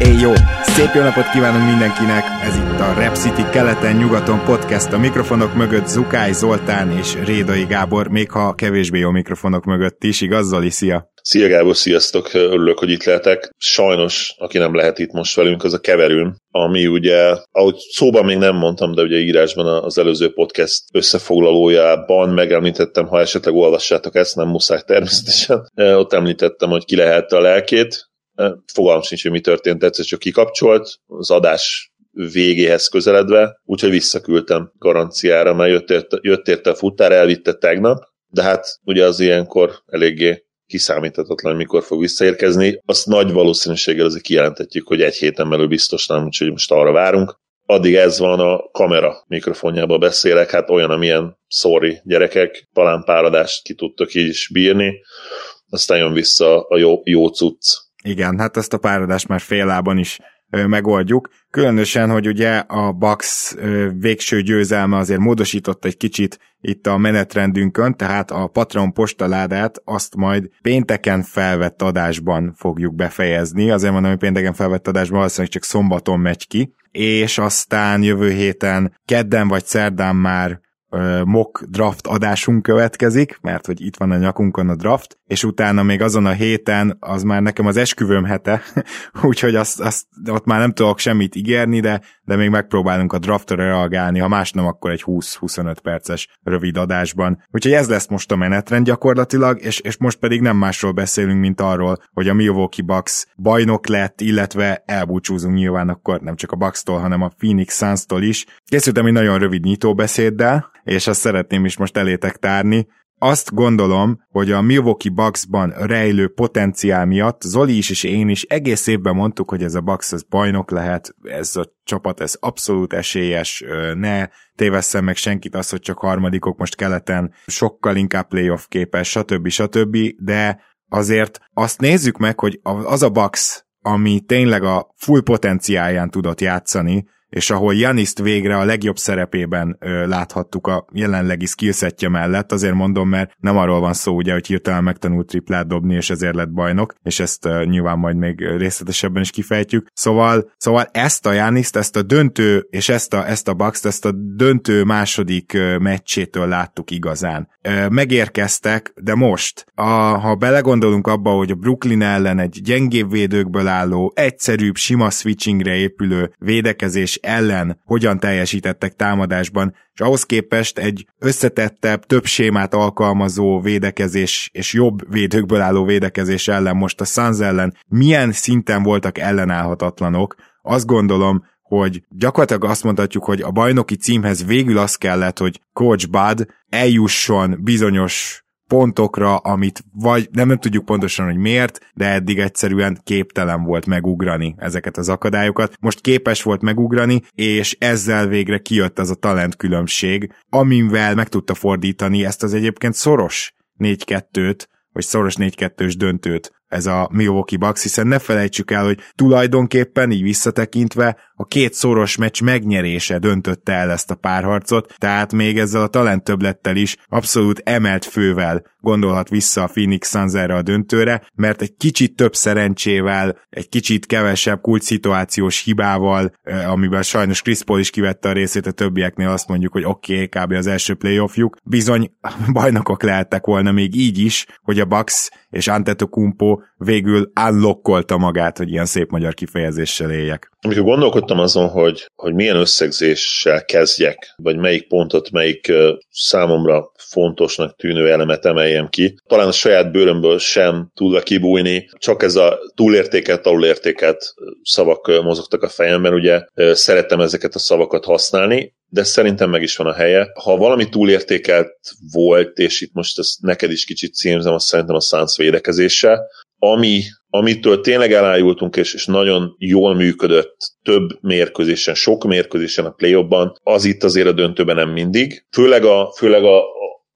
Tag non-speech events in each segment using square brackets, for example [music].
Éj jó! Szép jó napot kívánunk mindenkinek! Ez itt a Rep City keleten-nyugaton podcast. A mikrofonok mögött Zukály Zoltán és Rédai Gábor, még ha kevésbé jó mikrofonok mögött is. Igaz, Zoli? Szia! Szia Gábor, sziasztok! Örülök, hogy itt lehetek. Sajnos, aki nem lehet itt most velünk, az a keverőm, ami ugye, ahogy szóban még nem mondtam, de ugye írásban az előző podcast összefoglalójában megemlítettem, ha esetleg olvassátok ezt, nem muszáj természetesen. Ott említettem, hogy ki lehet a lelkét, Fogalmam sincs, hogy mi történt, egyszer csak kikapcsolt, az adás végéhez közeledve, úgyhogy visszaküldtem garanciára, mert jött érte, jött érte a futár, elvitte tegnap, de hát ugye az ilyenkor eléggé kiszámíthatatlan, mikor fog visszaérkezni. Azt nagy valószínűséggel azért kijelentetjük, hogy egy héten belül biztos nem, úgyhogy most arra várunk. Addig ez van a kamera mikrofonjába beszélek, hát olyan, amilyen sorry gyerekek, talán páradást ki tudtok így is bírni, aztán jön vissza a jó, jó cucc igen, hát ezt a páradást már fél lábon is megoldjuk. Különösen, hogy ugye a Bax végső győzelme azért módosított egy kicsit itt a menetrendünkön, tehát a Patreon postaládát azt majd pénteken felvett adásban fogjuk befejezni. Azért mondom, hogy pénteken felvett adásban valószínűleg csak szombaton megy ki, és aztán jövő héten kedden vagy szerdán már mock draft adásunk következik, mert hogy itt van a nyakunkon a draft, és utána még azon a héten, az már nekem az esküvőm hete, [laughs] úgyhogy azt, azt, ott már nem tudok semmit ígérni, de, de még megpróbálunk a draftra reagálni, ha más nem, akkor egy 20-25 perces rövid adásban. Úgyhogy ez lesz most a menetrend gyakorlatilag, és, és most pedig nem másról beszélünk, mint arról, hogy a Milwaukee Bucks bajnok lett, illetve elbúcsúzunk nyilván akkor nem csak a Bucks-tól, hanem a Phoenix Suns-tól is. Készültem egy nagyon rövid nyitóbeszéddel, és azt szeretném is most elétek tárni. Azt gondolom, hogy a Milwaukee Bucksban rejlő potenciál miatt Zoli is és én is egész évben mondtuk, hogy ez a Bucks ez bajnok lehet, ez a csapat ez abszolút esélyes, ne tévesszem meg senkit az, hogy csak harmadikok most keleten, sokkal inkább playoff képes, stb. stb. De azért azt nézzük meg, hogy az a Bucks, ami tényleg a full potenciáján tudott játszani, és ahol Janiszt végre a legjobb szerepében ö, láthattuk a jelenlegi skillsetje mellett, azért mondom, mert nem arról van szó, ugye, hogy hirtelen megtanult triplát dobni, és ezért lett bajnok, és ezt ö, nyilván majd még részletesebben is kifejtjük. Szóval, szóval ezt a Janiszt, ezt a döntő, és ezt a, ezt a Bucks, ezt a döntő második ö, meccsétől láttuk igazán. Ö, megérkeztek, de most, a, ha belegondolunk abba, hogy a Brooklyn ellen egy gyengébb védőkből álló, egyszerűbb, sima switchingre épülő védekezés ellen hogyan teljesítettek támadásban, és ahhoz képest egy összetettebb, több sémát alkalmazó védekezés és jobb védőkből álló védekezés ellen most a Suns ellen milyen szinten voltak ellenállhatatlanok, azt gondolom, hogy gyakorlatilag azt mondhatjuk, hogy a bajnoki címhez végül az kellett, hogy Coach Bud eljusson bizonyos pontokra, amit vagy nem, nem tudjuk pontosan, hogy miért, de eddig egyszerűen képtelen volt megugrani ezeket az akadályokat. Most képes volt megugrani, és ezzel végre kijött az a talent különbség, amivel meg tudta fordítani ezt az egyébként szoros 4-2-t, vagy szoros 4-2-s döntőt ez a Milwaukee Bucks, hiszen ne felejtsük el, hogy tulajdonképpen így visszatekintve a két szoros meccs megnyerése döntötte el ezt a párharcot, tehát még ezzel a talent többlettel is abszolút emelt fővel gondolhat vissza a Phoenix Suns erre a döntőre, mert egy kicsit több szerencsével, egy kicsit kevesebb kult szituációs hibával, amiben sajnos Chris Paul is kivette a részét a többieknél, azt mondjuk, hogy oké, okay, kb. az első playoffjuk, bizony [laughs] bajnokok lehettek volna még így is, hogy a Bucks és Antetokounmpo végül unlockolta magát, hogy ilyen szép magyar kifejezéssel éljek. Amikor gondolkodtam azon, hogy, hogy milyen összegzéssel kezdjek, vagy melyik pontot, melyik számomra fontosnak tűnő elemet emeljem ki, talán a saját bőrömből sem tudva kibújni, csak ez a túlértéket, alulértéket szavak mozogtak a fejemben, ugye szeretem ezeket a szavakat használni, de szerintem meg is van a helye. Ha valami túlértékelt volt, és itt most ezt neked is kicsit címzem, azt szerintem a Suns védekezése, ami, amitől tényleg elájultunk, és, és nagyon jól működött több mérkőzésen, sok mérkőzésen a play az itt azért a döntőben nem mindig. Főleg a, főleg a,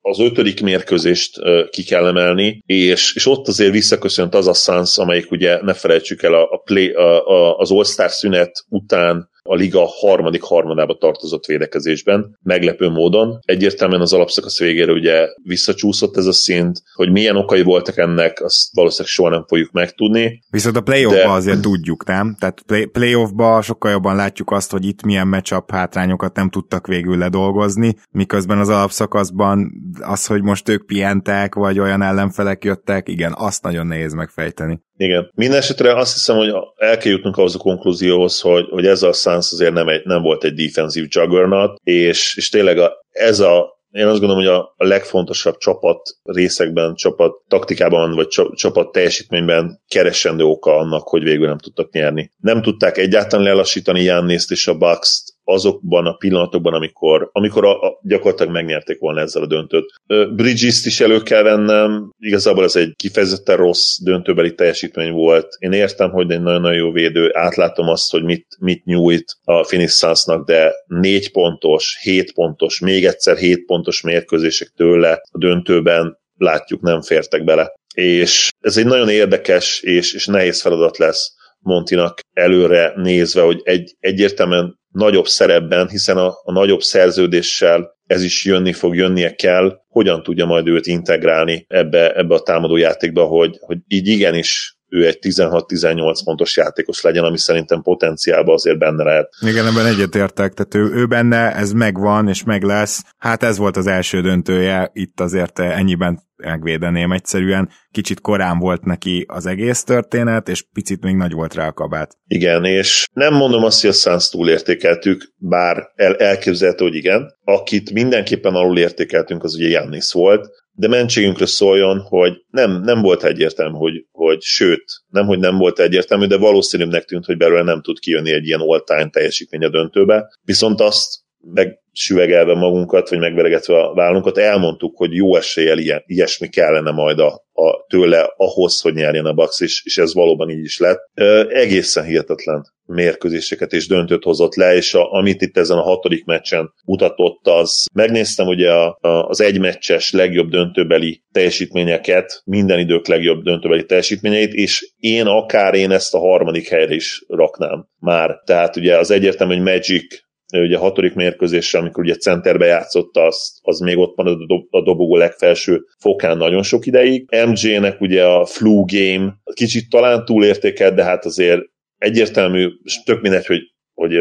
az ötödik mérkőzést ki kell emelni, és, és ott azért visszaköszönt az a Suns, amelyik ugye ne felejtsük el a, a play, a, a, az All-Star szünet után a liga harmadik harmadába tartozott védekezésben, meglepő módon. Egyértelműen az alapszakasz végére ugye visszacsúszott ez a szint, hogy milyen okai voltak ennek, azt valószínűleg soha nem fogjuk megtudni. Viszont a playoffba de... azért tudjuk, nem? Tehát play- playoffba sokkal jobban látjuk azt, hogy itt milyen matchup hátrányokat nem tudtak végül ledolgozni, miközben az alapszakaszban az, hogy most ők pihentek, vagy olyan ellenfelek jöttek, igen, azt nagyon nehéz megfejteni. Igen. Mindenesetre azt hiszem, hogy el kell jutnunk ahhoz a konklúzióhoz, hogy, hogy ez a Suns azért nem, egy, nem volt egy defensív juggernaut, és, és tényleg a, ez a én azt gondolom, hogy a, legfontosabb csapat részekben, csapat taktikában, vagy csapat teljesítményben keresendő oka annak, hogy végül nem tudtak nyerni. Nem tudták egyáltalán lelassítani Jannészt és a Bucks-t, azokban a pillanatokban, amikor, amikor a, a, gyakorlatilag megnyerték volna ezzel a döntőt. Bridges-t is elő kell vennem, igazából ez egy kifejezetten rossz döntőbeli teljesítmény volt. Én értem, hogy egy nagyon-nagyon jó védő, átlátom azt, hogy mit, mit nyújt a Phoenix Sunsnak, de négy pontos, hét pontos, még egyszer hét pontos mérkőzések tőle a döntőben látjuk, nem fértek bele. És ez egy nagyon érdekes és, és nehéz feladat lesz Montinak előre nézve, hogy egy, egyértelműen nagyobb szerepben, hiszen a, a nagyobb szerződéssel ez is jönni fog, jönnie kell, hogyan tudja majd őt integrálni ebbe, ebbe a támadó játékba, hogy, hogy így igenis ő egy 16-18 pontos játékos legyen, ami szerintem potenciálban azért benne lehet. Igen, ebben egyetértek, tehát ő, ő benne, ez megvan, és meg lesz. Hát ez volt az első döntője, itt azért ennyiben megvédeném egyszerűen. Kicsit korán volt neki az egész történet, és picit még nagy volt rá a kabát. Igen, és nem mondom azt, hogy a Suns túlértékeltük, bár el, elképzelhető, hogy igen. Akit mindenképpen alul értékeltünk, az ugye Jannis volt, de mentségünkre szóljon, hogy nem, nem volt egyértelmű, hogy, hogy sőt, nem, hogy nem volt egyértelmű, de valószínűbbnek tűnt, hogy belőle nem tud kijönni egy ilyen all-time teljesítmény a döntőbe. Viszont azt megsüvegelve magunkat, vagy megveregetve a vállunkat, elmondtuk, hogy jó eséllyel ilyen, ilyesmi kellene majd a, a, tőle ahhoz, hogy nyerjen a Bucks, és, és ez valóban így is lett. E, egészen hihetetlen mérkőzéseket és döntőt hozott le, és a, amit itt ezen a hatodik meccsen mutatott, az megnéztem ugye a, a, az egymeccses legjobb döntőbeli teljesítményeket, minden idők legjobb döntőbeli teljesítményeit, és én akár én ezt a harmadik helyre is raknám már. Tehát ugye az egyértelmű, hogy Magic ugye a hatodik mérkőzésre, amikor ugye centerbe játszott, az, az még ott van a, dob, a dobogó legfelső fokán nagyon sok ideig. MJ-nek ugye a flu game kicsit talán túlértékelt, de hát azért egyértelmű, és tök mindegy, hogy, hogy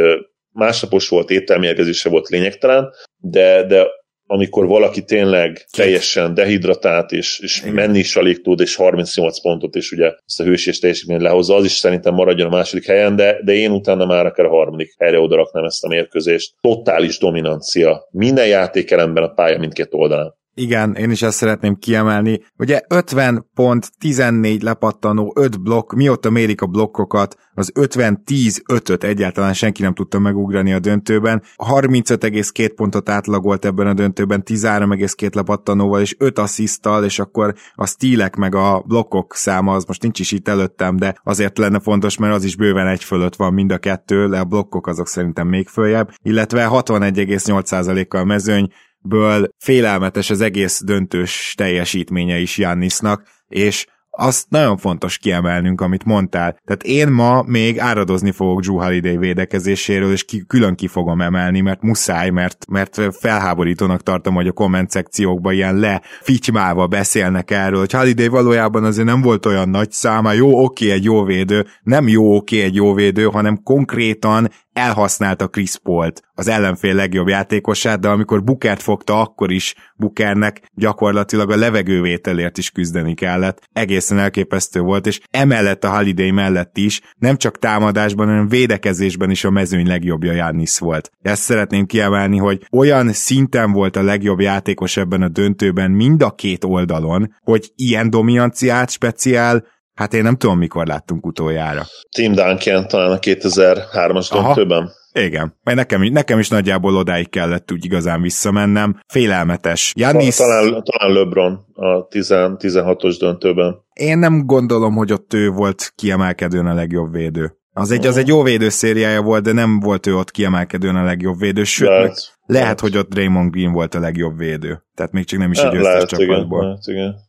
másnapos volt, ételmérgezése volt lényegtelen, de, de amikor valaki tényleg teljesen dehidratált, és, és menni is alig tud, és 38 pontot, és ugye ezt a hősies teljesítményt lehozza, az is szerintem maradjon a második helyen, de, de én utána már akár a harmadik helyre odaraknám ezt a mérkőzést. Totális dominancia. Minden játékelemben a pálya mindkét oldalán. Igen, én is ezt szeretném kiemelni. Ugye 50 pont, 14 lepattanó, 5 blokk, mióta mérik a blokkokat, az 50-10-5-öt egyáltalán senki nem tudta megugrani a döntőben. 35,2 pontot átlagolt ebben a döntőben, 13,2 lepattanóval és 5 asszisztal, és akkor a stílek meg a blokkok száma az most nincs is itt előttem, de azért lenne fontos, mert az is bőven egy fölött van mind a kettő, de a blokkok azok szerintem még följebb, illetve 61,8%-kal mezőny, ből félelmetes az egész döntős teljesítménye is Jannisnak, és azt nagyon fontos kiemelnünk, amit mondtál. Tehát én ma még áradozni fogok Drew Holiday védekezéséről, és ki, külön ki fogom emelni, mert muszáj, mert, mert felháborítónak tartom, hogy a komment szekciókban ilyen lefitymálva beszélnek erről, hogy Holiday valójában azért nem volt olyan nagy száma, jó, oké, egy jó védő, nem jó, oké, egy jó védő, hanem konkrétan elhasználta Chris Paul-t, az ellenfél legjobb játékosát, de amikor Bukert fogta, akkor is Bukernek gyakorlatilag a levegővételért is küzdeni kellett. Egészen elképesztő volt, és emellett a Holiday mellett is nem csak támadásban, hanem védekezésben is a mezőny legjobbja Jannis volt. Ezt szeretném kiemelni, hogy olyan szinten volt a legjobb játékos ebben a döntőben mind a két oldalon, hogy ilyen dominanciát speciál Hát én nem tudom, mikor láttunk utoljára. Tim Duncan talán a 2003-as döntőben. Igen, mert nekem, nekem is nagyjából odáig kellett úgy igazán visszamennem. Félelmetes. Janis... Talán, talán LeBron a 16-os döntőben. Én nem gondolom, hogy ott ő volt kiemelkedően a legjobb védő. Az egy, az egy jó védőszériája volt, de nem volt ő ott kiemelkedően a legjobb védő, sőt, lehet, hogy ott Draymond Green volt a legjobb védő. Tehát még csak nem is egy összes csapatból.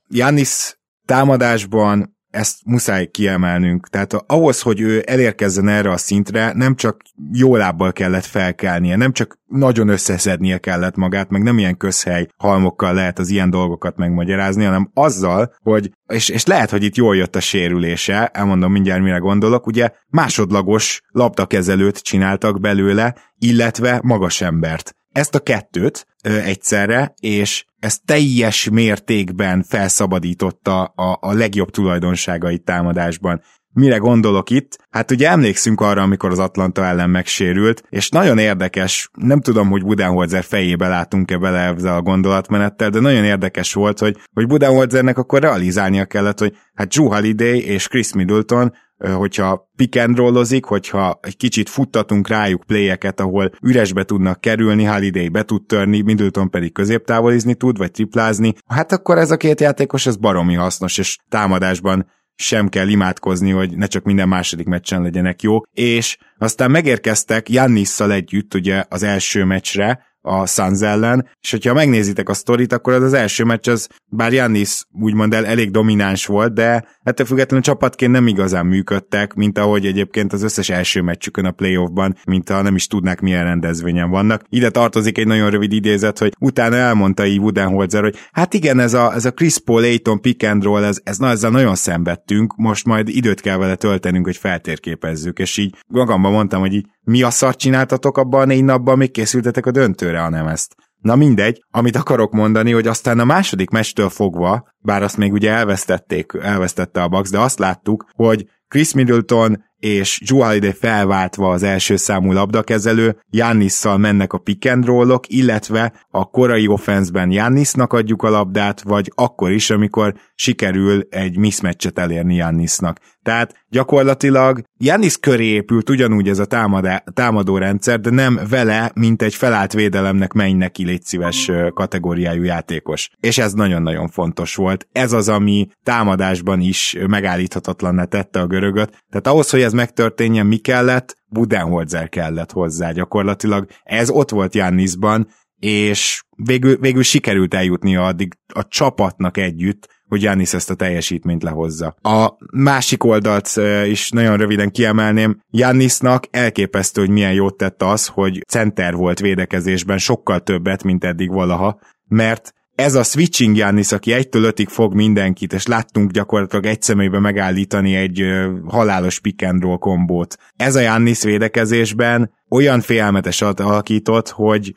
Janis támadásban ezt muszáj kiemelnünk. Tehát ahhoz, hogy ő elérkezzen erre a szintre, nem csak jó lábbal kellett felkelnie, nem csak nagyon összeszednie kellett magát, meg nem ilyen közhely halmokkal lehet az ilyen dolgokat megmagyarázni, hanem azzal, hogy, és, és lehet, hogy itt jól jött a sérülése, elmondom mindjárt, mire gondolok, ugye másodlagos labdakezelőt csináltak belőle, illetve magas embert. Ezt a kettőt ö, egyszerre, és ez teljes mértékben felszabadította a, a legjobb tulajdonságait támadásban. Mire gondolok itt? Hát ugye emlékszünk arra, amikor az Atlanta ellen megsérült, és nagyon érdekes, nem tudom, hogy Budenholzer fejébe látunk-e bele ezzel a gondolatmenettel, de nagyon érdekes volt, hogy, hogy Budenholzernek akkor realizálnia kellett, hogy hát Drew Holiday és Chris Middleton hogyha pick and rollozik, hogyha egy kicsit futtatunk rájuk playeket, ahol üresbe tudnak kerülni, Holiday be tud törni, Middleton pedig középtávolizni tud, vagy triplázni, hát akkor ez a két játékos, ez baromi hasznos, és támadásban sem kell imádkozni, hogy ne csak minden második meccsen legyenek jó, és aztán megérkeztek Jannisszal együtt ugye az első meccsre, a Suns ellen, és hogyha megnézitek a sztorit, akkor az, az első meccs az, bár Jannis úgymond el, elég domináns volt, de ettől függetlenül csapatként nem igazán működtek, mint ahogy egyébként az összes első meccsükön a playoffban, mint ha nem is tudnák milyen rendezvényen vannak. Ide tartozik egy nagyon rövid idézet, hogy utána elmondta így Budenholzer, hogy hát igen, ez a, ez a Chris Paul, Aiton pick and roll, ez, ez na, ezzel nagyon szenvedtünk, most majd időt kell vele töltenünk, hogy feltérképezzük, és így magamban mondtam, hogy így mi a szart csináltatok abban a négy napban, még készültetek a döntőre, hanem ezt. Na mindegy, amit akarok mondani, hogy aztán a második mecstől fogva, bár azt még ugye elvesztették, elvesztette a Bucks, de azt láttuk, hogy Chris Middleton és Holiday felváltva az első számú labdakezelő, Jannisszal mennek a pick and rollok, illetve a korai offenszben Jannisnak adjuk a labdát, vagy akkor is, amikor sikerül egy mismatchet elérni Jannisnak. Tehát gyakorlatilag Jannis köré épült ugyanúgy ez a támadá, támadó rendszer, de nem vele, mint egy felállt védelemnek menj neki légy szíves kategóriájú játékos. És ez nagyon-nagyon fontos volt. Ez az, ami támadásban is megállíthatatlan tette a görögöt. Tehát ahhoz, hogy ez megtörténjen, mi kellett? Budenholzer kellett hozzá gyakorlatilag. Ez ott volt Jannisban, és végül, végül sikerült eljutnia addig a csapatnak együtt, hogy Janis ezt a teljesítményt lehozza. A másik oldalt is nagyon röviden kiemelném, Jannisnak elképesztő, hogy milyen jót tett az, hogy center volt védekezésben sokkal többet, mint eddig valaha, mert ez a switching Jannis, aki egytől ötig fog mindenkit, és láttunk gyakorlatilag egy személybe megállítani egy halálos pick and roll kombót. Ez a Jannis védekezésben olyan félelmetes alakított, hogy,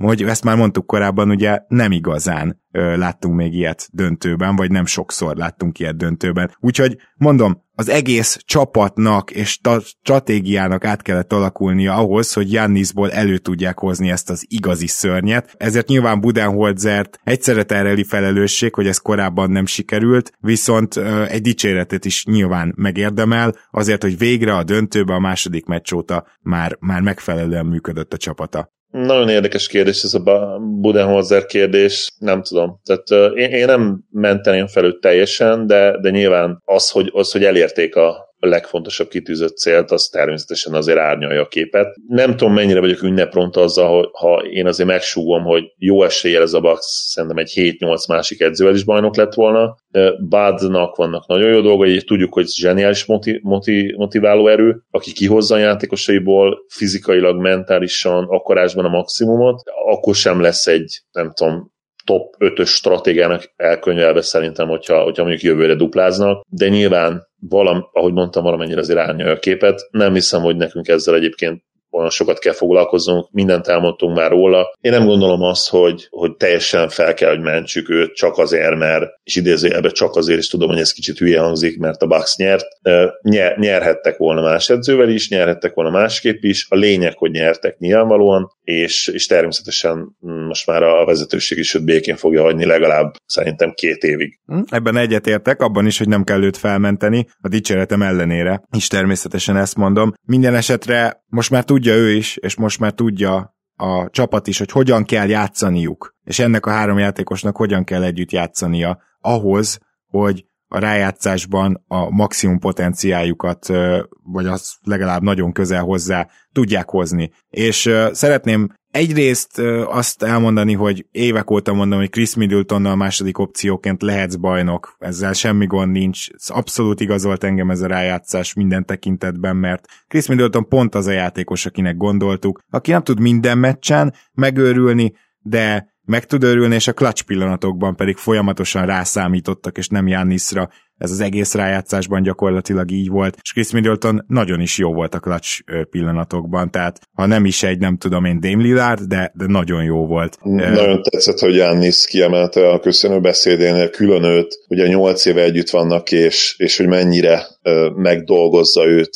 hogy ezt már mondtuk korábban, ugye nem igazán láttunk még ilyet döntőben, vagy nem sokszor láttunk ilyet döntőben. Úgyhogy mondom, az egész csapatnak és ta- stratégiának át kellett alakulnia ahhoz, hogy Jannisból elő tudják hozni ezt az igazi szörnyet. Ezért nyilván Budenholzert egyszerre tereli felelősség, hogy ez korábban nem sikerült, viszont ö, egy dicséretet is nyilván megérdemel, azért, hogy végre a döntőbe a második meccs óta már, már megfelelően működött a csapata. Nagyon érdekes kérdés ez a Budenholzer kérdés, nem tudom. Tehát én, én nem menteném fel őt teljesen, de, de nyilván az hogy, az, hogy elérték a legfontosabb kitűzött célt, az természetesen azért árnyalja a képet. Nem tudom, mennyire vagyok ünnepront azzal, hogy ha én azért megsúgom, hogy jó eséllyel ez a Bucks szerintem egy 7-8 másik edzővel is bajnok lett volna. Badnak vannak nagyon jó dolgai, tudjuk, hogy zseniális moti, moti, motiváló erő, aki kihozza a játékosaiból fizikailag, mentálisan, akarásban a maximumot, akkor sem lesz egy, nem tudom, top 5-ös stratégiának elkönyvelve szerintem, hogyha, hogyha mondjuk jövőre dupláznak, de nyilván valam, ahogy mondtam, valamennyire azért árnyalja a képet. Nem hiszem, hogy nekünk ezzel egyébként olyan sokat kell foglalkoznunk, mindent elmondtunk már róla. Én nem gondolom azt, hogy, hogy teljesen fel kell, hogy mentsük őt csak azért, mert, és idézőjelben csak azért is tudom, hogy ez kicsit hülye hangzik, mert a Bucks nyert. Nyer, nyerhettek volna más edzővel is, nyerhettek volna másképp is. A lényeg, hogy nyertek nyilvánvalóan, és, és természetesen most már a vezetőség is őt békén fogja hagyni legalább szerintem két évig. Hm, ebben egyetértek, abban is, hogy nem kell őt felmenteni, a dicséretem ellenére is természetesen ezt mondom. Minden esetre most már tudja ő is, és most már tudja a csapat is, hogy hogyan kell játszaniuk, és ennek a három játékosnak hogyan kell együtt játszania ahhoz, hogy a rájátszásban a maximum potenciájukat, vagy az legalább nagyon közel hozzá tudják hozni. És szeretném egyrészt azt elmondani, hogy évek óta mondom, hogy Chris Middletonnal második opcióként lehetsz bajnok, ezzel semmi gond nincs, ez abszolút igazolt engem ez a rájátszás minden tekintetben, mert Chris Middleton pont az a játékos, akinek gondoltuk, aki nem tud minden meccsen megőrülni, de meg tud örülni, és a clutch pillanatokban pedig folyamatosan rászámítottak, és nem Jannisra. Ez az egész rájátszásban gyakorlatilag így volt, és Chris Middleton nagyon is jó volt a clutch pillanatokban, tehát ha nem is egy, nem tudom én, Dame Lillard, de, de nagyon jó volt. Nagyon tetszett, hogy Jannis kiemelte a köszönő beszédénél külön őt, ugye nyolc éve együtt vannak, és, és hogy mennyire megdolgozza őt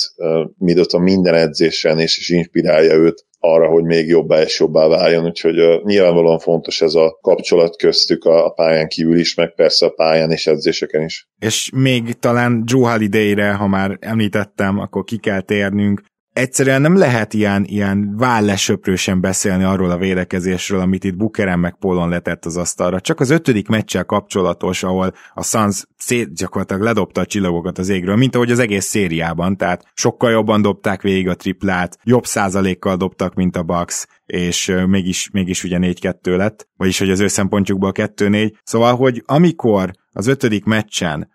Middleton minden edzésen, és, és inspirálja őt arra, hogy még jobbá és jobbá váljon, úgyhogy uh, nyilvánvalóan fontos ez a kapcsolat köztük a, a pályán kívül is, meg persze a pályán és edzéseken is. És még talán Joe Holiday-re, ha már említettem, akkor ki kell térnünk, egyszerűen nem lehet ilyen, ilyen vállesöprősen beszélni arról a védekezésről, amit itt Bukeren meg Polon letett az asztalra. Csak az ötödik meccsel kapcsolatos, ahol a Suns szét gyakorlatilag ledobta a csillagokat az égről, mint ahogy az egész szériában, tehát sokkal jobban dobták végig a triplát, jobb százalékkal dobtak, mint a Bucks, és mégis, mégis ugye 4-2 lett, vagyis hogy az ő szempontjukból 2-4. Szóval, hogy amikor az ötödik meccsen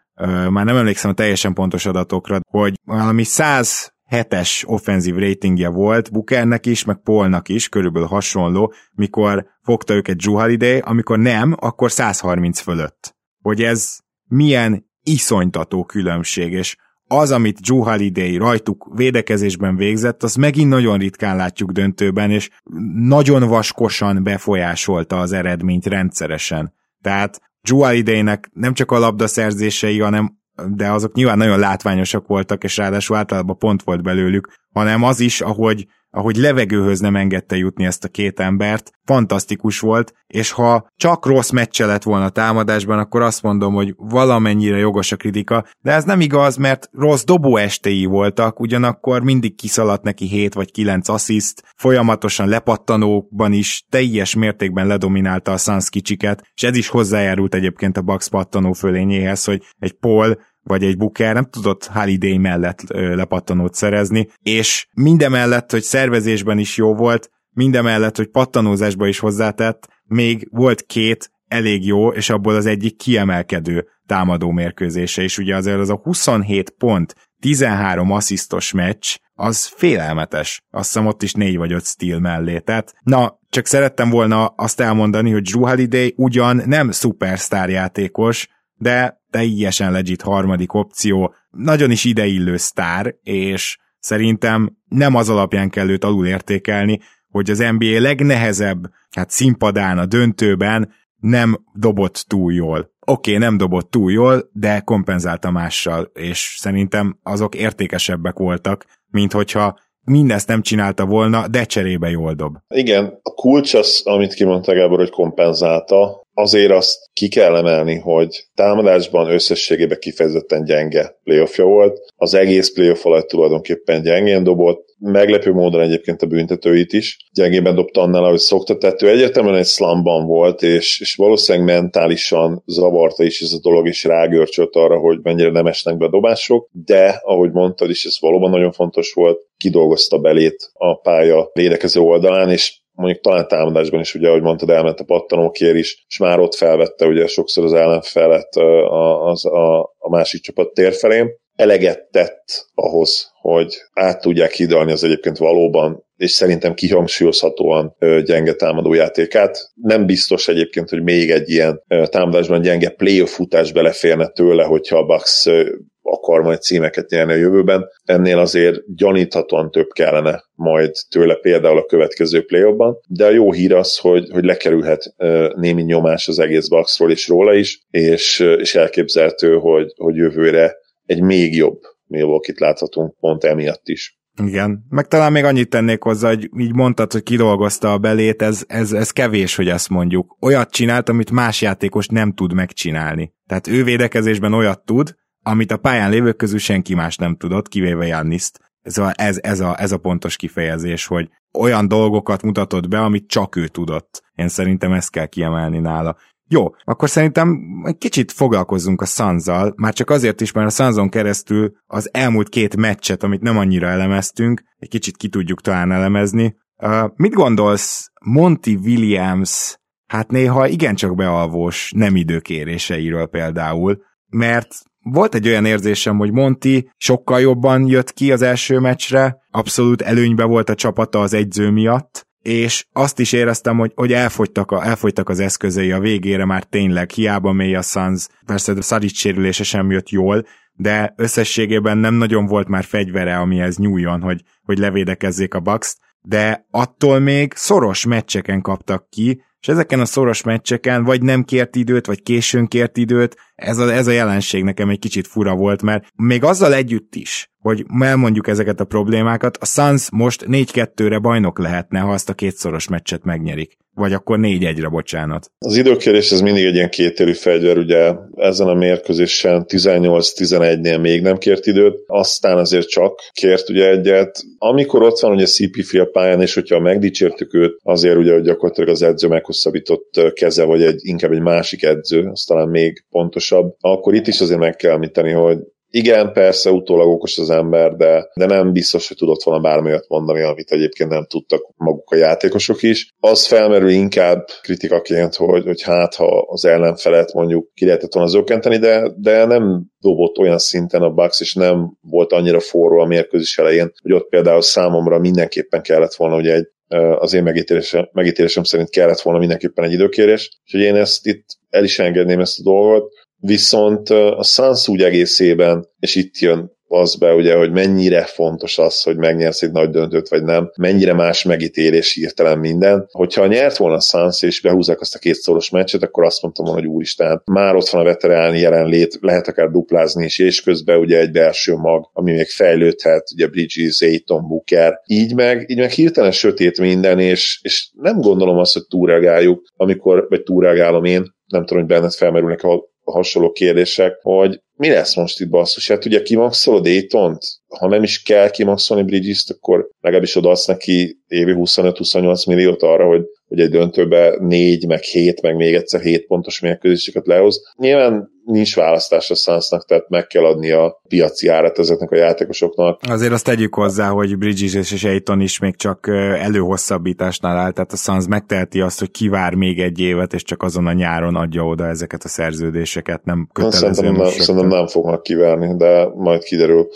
már nem emlékszem a teljesen pontos adatokra, hogy valami 100 hetes offenzív ratingje volt Bukernek is, meg Polnak is, körülbelül hasonló, mikor fogta őket Drew Holiday, amikor nem, akkor 130 fölött. Hogy ez milyen iszonytató különbség, és az, amit Drew Holiday rajtuk védekezésben végzett, az megint nagyon ritkán látjuk döntőben, és nagyon vaskosan befolyásolta az eredményt rendszeresen. Tehát Drew Holiday-nek nem csak a labdaszerzései, hanem de azok nyilván nagyon látványosak voltak, és ráadásul általában pont volt belőlük, hanem az is, ahogy ahogy levegőhöz nem engedte jutni ezt a két embert, fantasztikus volt, és ha csak rossz meccse lett volna a támadásban, akkor azt mondom, hogy valamennyire jogos a kritika, de ez nem igaz, mert rossz dobó estéi voltak, ugyanakkor mindig kiszaladt neki 7 vagy 9 assziszt, folyamatosan lepattanókban is teljes mértékben ledominálta a Suns kicsiket, és ez is hozzájárult egyébként a Bucks pattanó fölényéhez, hogy egy Paul vagy egy Booker nem tudott Holiday mellett lepattanót szerezni, és mindemellett, hogy szervezésben is jó volt, mindemellett, hogy pattanózásba is hozzátett, még volt két elég jó, és abból az egyik kiemelkedő támadó mérkőzése, és ugye azért az a 27 pont, 13 asszisztos meccs, az félelmetes. Azt hiszem ott is 4 vagy 5 stíl mellé. Tehát, na, csak szerettem volna azt elmondani, hogy Drew Holiday ugyan nem szupersztár játékos, de teljesen legit harmadik opció, nagyon is ideillő sztár, és szerintem nem az alapján kell őt alulértékelni, hogy az NBA legnehezebb hát színpadán, a döntőben nem dobott túl jól. Oké, okay, nem dobott túl jól, de kompenzálta mással, és szerintem azok értékesebbek voltak, mint hogyha mindezt nem csinálta volna, de cserébe jól dob. Igen, a kulcs az, amit kimondta Gábor, hogy kompenzálta, azért azt ki kell emelni, hogy támadásban összességében kifejezetten gyenge playoffja volt. Az egész playoff alatt tulajdonképpen gyengén dobott, meglepő módon egyébként a büntetőit is. Gyengében dobta annál, ahogy szokta, tehát ő egyértelműen egy slumban volt, és, és valószínűleg mentálisan zavarta is ez a dolog, és rágörcsölt arra, hogy mennyire nem esnek be a dobások, de ahogy mondtad is, ez valóban nagyon fontos volt, kidolgozta belét a pálya védekező oldalán, és mondjuk talán támadásban is, ugye, ahogy mondtad, elment a pattanókér is, és már ott felvette ugye sokszor az ellenfelet az, a, a másik csapat térfelén. Eleget tett ahhoz, hogy át tudják hidalni az egyébként valóban és szerintem kihangsúlyozhatóan gyenge támadójátékát. Nem biztos egyébként, hogy még egy ilyen támadásban gyenge playoff futás beleférne tőle, hogyha a Bucks akar majd címeket nyerni a jövőben. Ennél azért gyaníthatóan több kellene majd tőle például a következő play de a jó hír az, hogy, hogy lekerülhet némi nyomás az egész Bucksról és róla is, és, és elképzelhető, hogy, hogy jövőre egy még jobb Milwaukee-t láthatunk pont emiatt is. Igen, meg talán még annyit tennék hozzá, hogy így mondtad, hogy kidolgozta a belét, ez, ez, ez kevés, hogy ezt mondjuk. Olyat csinált, amit más játékos nem tud megcsinálni. Tehát ő védekezésben olyat tud, amit a pályán lévők közül senki más nem tudott, kivéve Janniszt. Ez a, ez, ez, a, ez a pontos kifejezés, hogy olyan dolgokat mutatott be, amit csak ő tudott. Én szerintem ezt kell kiemelni nála. Jó, akkor szerintem egy kicsit foglalkozzunk a Sanzal, már csak azért is, mert a Sanzon keresztül az elmúlt két meccset, amit nem annyira elemeztünk, egy kicsit ki tudjuk talán elemezni. Uh, mit gondolsz Monty Williams, hát néha igencsak bealvós nem időkéréseiről például, mert volt egy olyan érzésem, hogy Monti sokkal jobban jött ki az első meccsre, abszolút előnybe volt a csapata az egyző miatt, és azt is éreztem, hogy, hogy elfogytak, a, elfogytak az eszközei a végére már tényleg, hiába mély a Suns, persze a Saric sérülése sem jött jól, de összességében nem nagyon volt már fegyvere, amihez nyúljon, hogy, hogy levédekezzék a bucks de attól még szoros meccseken kaptak ki, és ezeken a szoros meccseken vagy nem kért időt, vagy későn kért időt, ez a, ez a jelenség nekem egy kicsit fura volt, mert még azzal együtt is, hogy elmondjuk ezeket a problémákat, a Suns most 4-2-re bajnok lehetne, ha azt a kétszoros meccset megnyerik. Vagy akkor 4-1-re, bocsánat. Az időkérés ez mindig egy ilyen kétérű fegyver, ugye ezen a mérkőzésen 18-11-nél még nem kért időt, aztán azért csak kért ugye egyet. Amikor ott van ugye CP a pályán, és hogyha megdicsértük őt, azért ugye hogy gyakorlatilag az edző meghosszabbított keze, vagy egy, inkább egy másik edző, az talán még pontosabb, akkor itt is azért meg kell említeni, hogy igen, persze, utólag okos az ember, de, de nem biztos, hogy tudott volna bármilyet mondani, amit egyébként nem tudtak maguk a játékosok is. Az felmerül inkább kritikaként, hogy, hogy hát, ha az ellenfelet mondjuk ki lehetett volna zökkenteni, de, de nem dobott olyan szinten a Bucks, és nem volt annyira forró a mérkőzés elején, hogy ott például számomra mindenképpen kellett volna ugye egy az én megítélésem, megítélésem szerint kellett volna mindenképpen egy időkérés, úgyhogy én ezt itt el is engedném ezt a dolgot Viszont a Suns úgy egészében, és itt jön az be, ugye, hogy mennyire fontos az, hogy megnyersz egy nagy döntőt, vagy nem, mennyire más megítélés hirtelen minden. Hogyha nyert volna a Suns, és behúzzák azt a két szoros meccset, akkor azt mondtam volna, hogy úristen, már ott van a veterán jelenlét, lehet akár duplázni is, és közben ugye egy belső mag, ami még fejlődhet, ugye Bridges, Aiton, Booker. Így meg, így meg hirtelen sötét minden, és, és nem gondolom azt, hogy túlreagáljuk, amikor, vagy túlreagálom én, nem tudom, hogy benned felmerülnek a hasonló kérdések, hogy mi lesz most itt basszus? Hát ugye kimaxolod Dayton-t, ha nem is kell kimaxolni Bridges-t, akkor legalábbis odaadsz neki évi 25-28 milliót arra, hogy, hogy egy döntőbe 4, meg 7, meg még egyszer 7 pontos mérkőzéseket lehoz. Nyilván nincs választás a Sunsnak, tehát meg kell adni a piaci árat ezeknek a játékosoknak. Azért azt tegyük hozzá, hogy Bridges és Aiton is még csak előhosszabbításnál áll, tehát a Suns megteheti azt, hogy kivár még egy évet, és csak azon a nyáron adja oda ezeket a szerződéseket, nem kötelező. Szerintem nem, szerintem nem fognak kivárni, de majd kiderül.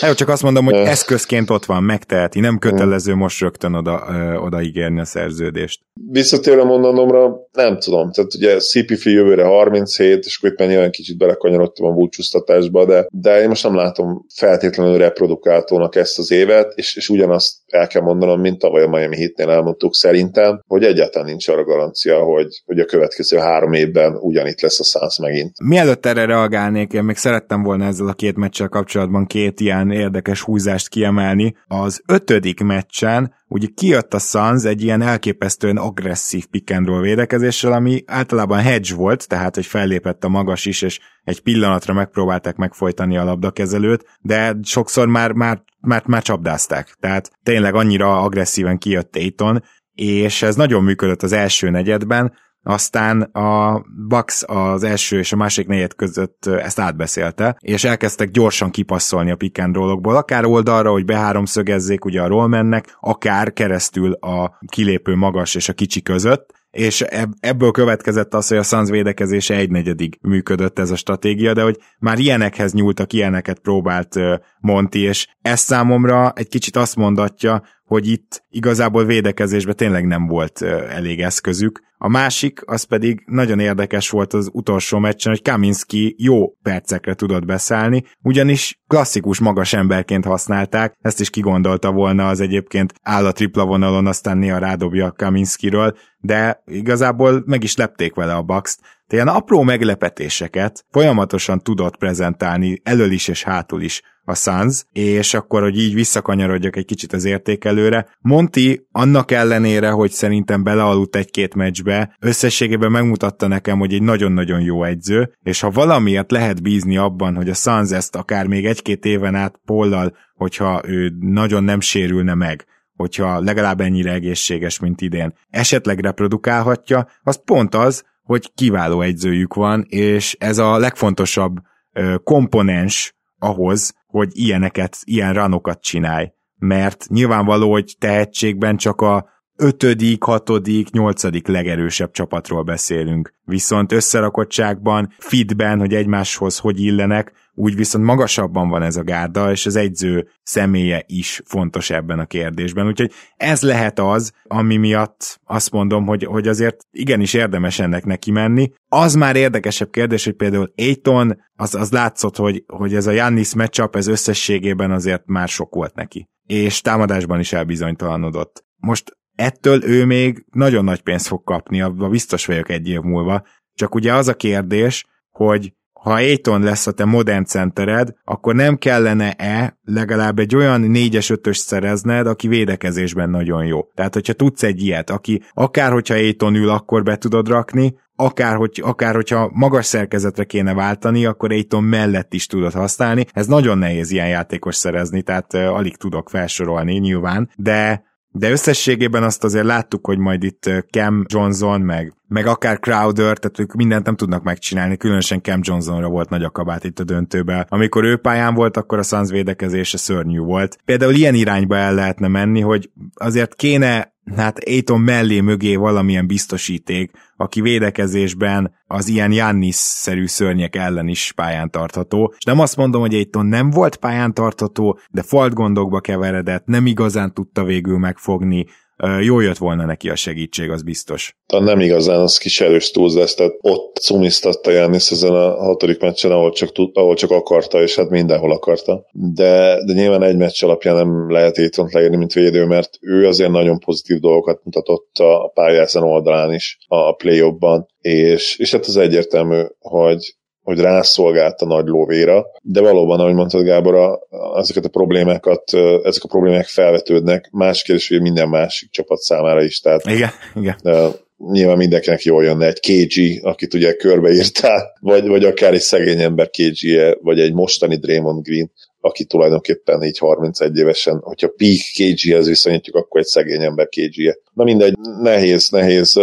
Hát csak azt mondom, hogy eszközként ott van, megteheti, nem kötelező most rögtön oda, oda ígérni a szerződést. Visszatérve mondanomra, nem tudom, tehát ugye CPF jövőre 37, és akkor itt már kicsit belekanyarodtam a búcsúztatásba, de, de én most nem látom feltétlenül reprodukáltónak ezt az évet, és, és ugyanazt el kell mondanom, mint tavaly a Miami Heatnél elmondtuk szerintem, hogy egyáltalán nincs arra garancia, hogy, hogy a következő három évben ugyanitt lesz a Suns megint. Mielőtt erre reagálnék, én még szerettem volna ezzel a két meccsel kapcsolatban két ilyen érdekes húzást kiemelni. Az ötödik meccsen ugye kijött a Suns egy ilyen elképesztően agresszív pick and roll védekezéssel, ami általában hedge volt, tehát hogy fellépett a magas is, és egy pillanatra megpróbálták megfojtani a labdakezelőt, de sokszor már, már, már, már csapdázták. Tehát tényleg annyira agresszíven kijött Aiton, és ez nagyon működött az első negyedben, aztán a Bucks az első és a másik negyed között ezt átbeszélte, és elkezdtek gyorsan kipasszolni a pick and akár oldalra, hogy beháromszögezzék ugye a rollmennek, akár keresztül a kilépő magas és a kicsi között, és ebből következett az, hogy a Suns védekezése egynegyedig működött ez a stratégia, de hogy már ilyenekhez nyúltak, ilyeneket próbált Monti, és ez számomra egy kicsit azt mondatja, hogy itt igazából védekezésben tényleg nem volt elég eszközük. A másik, az pedig nagyon érdekes volt az utolsó meccsen, hogy Kaminski jó percekre tudott beszállni, ugyanis klasszikus magas emberként használták, ezt is kigondolta volna az egyébként áll a tripla vonalon, aztán néha rádobja Kaminskiről, de igazából meg is lepték vele a Bucks-t. Tehát ilyen apró meglepetéseket folyamatosan tudott prezentálni elől is és hátul is a Suns, és akkor, hogy így visszakanyarodjak egy kicsit az értékelőre. Monti annak ellenére, hogy szerintem belealudt egy-két meccsbe, összességében megmutatta nekem, hogy egy nagyon-nagyon jó egyző, és ha valamiért lehet bízni abban, hogy a Suns ezt akár még egy-két éven át Pollal, hogyha ő nagyon nem sérülne meg, hogyha legalább ennyire egészséges, mint idén, esetleg reprodukálhatja, az pont az, hogy kiváló egyzőjük van, és ez a legfontosabb komponens ahhoz, hogy ilyeneket, ilyen ranokat csinálj. mert nyilvánvaló, hogy tehetségben csak a ötödik, hatodik, nyolcadik legerősebb csapatról beszélünk. Viszont összerakottságban, fitben, hogy egymáshoz hogy illenek, úgy viszont magasabban van ez a gárda, és az egyző személye is fontos ebben a kérdésben. Úgyhogy ez lehet az, ami miatt azt mondom, hogy, hogy azért igenis érdemes ennek neki menni. Az már érdekesebb kérdés, hogy például Aiton, az, az látszott, hogy, hogy ez a Jannis matchup, ez összességében azért már sok volt neki. És támadásban is elbizonytalanodott. Most ettől ő még nagyon nagy pénzt fog kapni, abban biztos vagyok egy év múlva. Csak ugye az a kérdés, hogy ha Aiton lesz a te modern centered, akkor nem kellene-e legalább egy olyan 4-es 5 szerezned, aki védekezésben nagyon jó. Tehát, hogyha tudsz egy ilyet, aki akár hogyha Aiton ül, akkor be tudod rakni, akár, hogy, akár hogyha magas szerkezetre kéne váltani, akkor Aiton mellett is tudod használni. Ez nagyon nehéz ilyen játékos szerezni, tehát uh, alig tudok felsorolni nyilván, de de összességében azt azért láttuk, hogy majd itt Cam Johnson, meg, meg akár Crowder, tehát ők mindent nem tudnak megcsinálni, különösen Cam Johnsonra volt nagy akabát itt a döntőben. Amikor ő pályán volt, akkor a Suns védekezése szörnyű volt. Például ilyen irányba el lehetne menni, hogy azért kéne hát Aiton mellé mögé valamilyen biztosíték, aki védekezésben az ilyen Jannis-szerű szörnyek ellen is pályán tartható. És nem azt mondom, hogy Aiton nem volt pályán tartható, de falt gondokba keveredett, nem igazán tudta végül megfogni, jó jött volna neki a segítség, az biztos. Tehát nem igazán, az kis erős túlzás, tehát ott cumisztatta Jánisz ezen a hatodik meccsen, ahol csak, ahol csak akarta, és hát mindenhol akarta. De, de nyilván egy meccs alapján nem lehet Étont leírni, mint védő, mert ő azért nagyon pozitív dolgokat mutatott a pályázan oldalán is a play és, és hát az egyértelmű, hogy hogy rászolgált a nagy lóvéra, de valóban, ahogy mondtad Gábor, ezeket a problémákat, ezek a problémák felvetődnek, más kérdés, hogy minden másik csapat számára is, tehát igen, igen. De nyilván mindenkinek jól jönne egy KG, akit ugye körbeírtál, vagy, vagy akár egy szegény ember kg -e, vagy egy mostani Draymond Green, aki tulajdonképpen így 31 évesen, hogyha peak KG-hez viszonyítjuk, akkor egy szegény ember kg -e. Na mindegy, nehéz, nehéz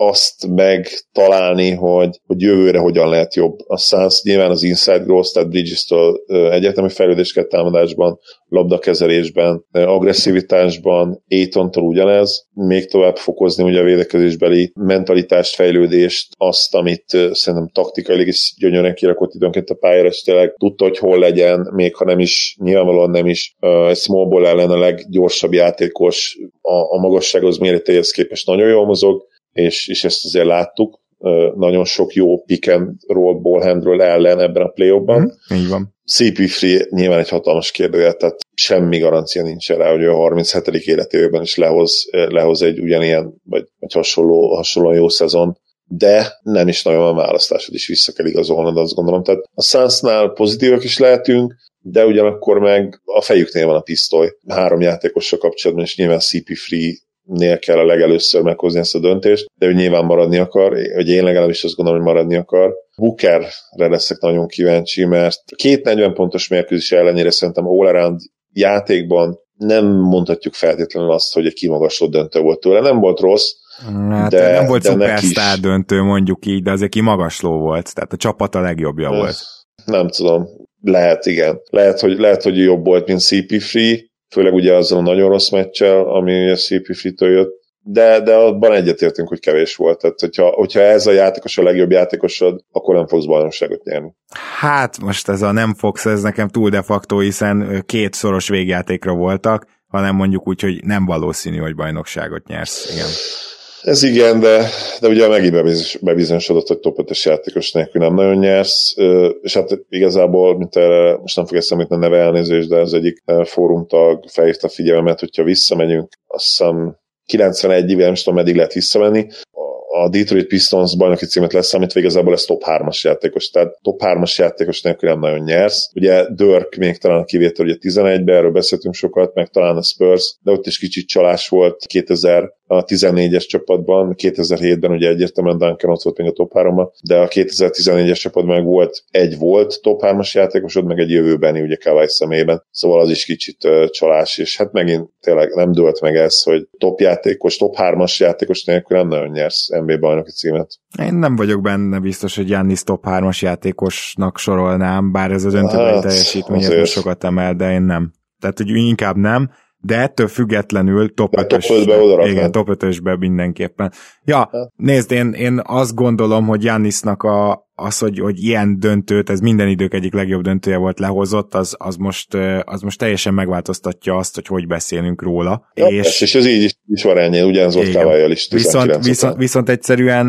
azt megtalálni, hogy, hogy jövőre hogyan lehet jobb. A Suns nyilván az inside growth, tehát Bridges-től egyetemi fejlődés kell támadásban, labdakezelésben, agresszivitásban, Aiton-tól ugyanez, még tovább fokozni ugye a védekezésbeli mentalitást, fejlődést, azt, amit szerintem taktikailag is gyönyörűen kirakott időnként a pályára, és tényleg tudta, hogy hol legyen, még ha nem is, nyilvánvalóan nem is egy small ball ellen a leggyorsabb játékos a, a magassághoz méretéhez képest nagyon jól mozog, és, és ezt azért láttuk, nagyon sok jó pick and roll ballhandről ellen ebben a play ban Mm, így van. CP3 nyilván egy hatalmas kérdője, tehát semmi garancia nincs rá, hogy a 37. életében is lehoz, lehoz egy ugyanilyen, vagy egy hasonló, hasonló jó szezon, de nem is nagyon van választásod is vissza kell igazolnod, azt gondolom. Tehát a Sunsnál pozitívak is lehetünk, de ugyanakkor meg a fejüknél van a pisztoly. Három játékossal kapcsolatban, és nyilván CP3 nél kell a legelőször meghozni ezt a döntést, de ő nyilván maradni akar, vagy én legalábbis azt gondolom, hogy maradni akar. Bookerre leszek nagyon kíváncsi, mert két 40 pontos mérkőzés ellenére szerintem all around játékban nem mondhatjuk feltétlenül azt, hogy egy kimagasló döntő volt tőle. Nem volt rossz, Hát de, nem volt szupersztár döntő, mondjuk így, de azért kimagasló volt, tehát a csapat a legjobbja volt. Nem tudom, lehet, igen. Lehet, hogy, lehet, hogy jobb volt, mint CP3, főleg ugye azzal a nagyon rossz meccsel, ami a CP Fritől jött, de, de abban egyetértünk, hogy kevés volt. Tehát, hogyha, hogyha ez a játékos a legjobb játékosod, akkor nem fogsz bajnokságot nyerni. Hát most ez a nem fogsz, ez nekem túl de facto, hiszen két szoros végjátékra voltak, hanem mondjuk úgy, hogy nem valószínű, hogy bajnokságot nyersz. Igen. Ez igen, de, de ugye megint bebizonyosodott, hogy top 5 játékos nélkül nem nagyon nyersz, és hát igazából, mint erre, most nem fog eszembe a neve elnézés, de az egyik fórumtag felhívta figyelmet, hogyha visszamegyünk, azt hiszem 91 éve, nem tudom, meddig lehet visszamenni, a Detroit Pistons bajnoki címet leszámítva igazából ez top 3-as játékos, tehát top 3-as játékos nélkül nem nagyon nyersz. Ugye Dirk még talán a kivétel, ugye 11-ben, erről beszéltünk sokat, meg talán a Spurs, de ott is kicsit csalás volt 2000 a 14-es csapatban, 2007-ben ugye egyértelműen Duncan ott volt még a top 3 de a 2014-es csapatban meg volt egy volt top 3-as játékosod, meg egy jövőbeni ugye Kawai szemében, szóval az is kicsit csalás, és hát megint tényleg nem dőlt meg ez, hogy top játékos, top 3-as játékos nélkül nem nagyon nyersz NBA bajnoki címet. Én nem vagyok benne biztos, hogy Jannis top 3-as játékosnak sorolnám, bár ez a döntőbeli hát, teljesítmény sokat emel, de én nem. tehát hogy inkább nem, de ettől függetlenül top 5 Igen, top 5 mindenképpen. Ja, nézd, én, én azt gondolom, hogy Jannisnak a, az, hogy, hogy ilyen döntőt, ez minden idők egyik legjobb döntője volt lehozott, az, az, most, az most teljesen megváltoztatja azt, hogy hogy beszélünk róla. Ja, és, és ez így is, is van ennyi, ugyanaz Oszkávájjal is. Viszont, viszont, viszont egyszerűen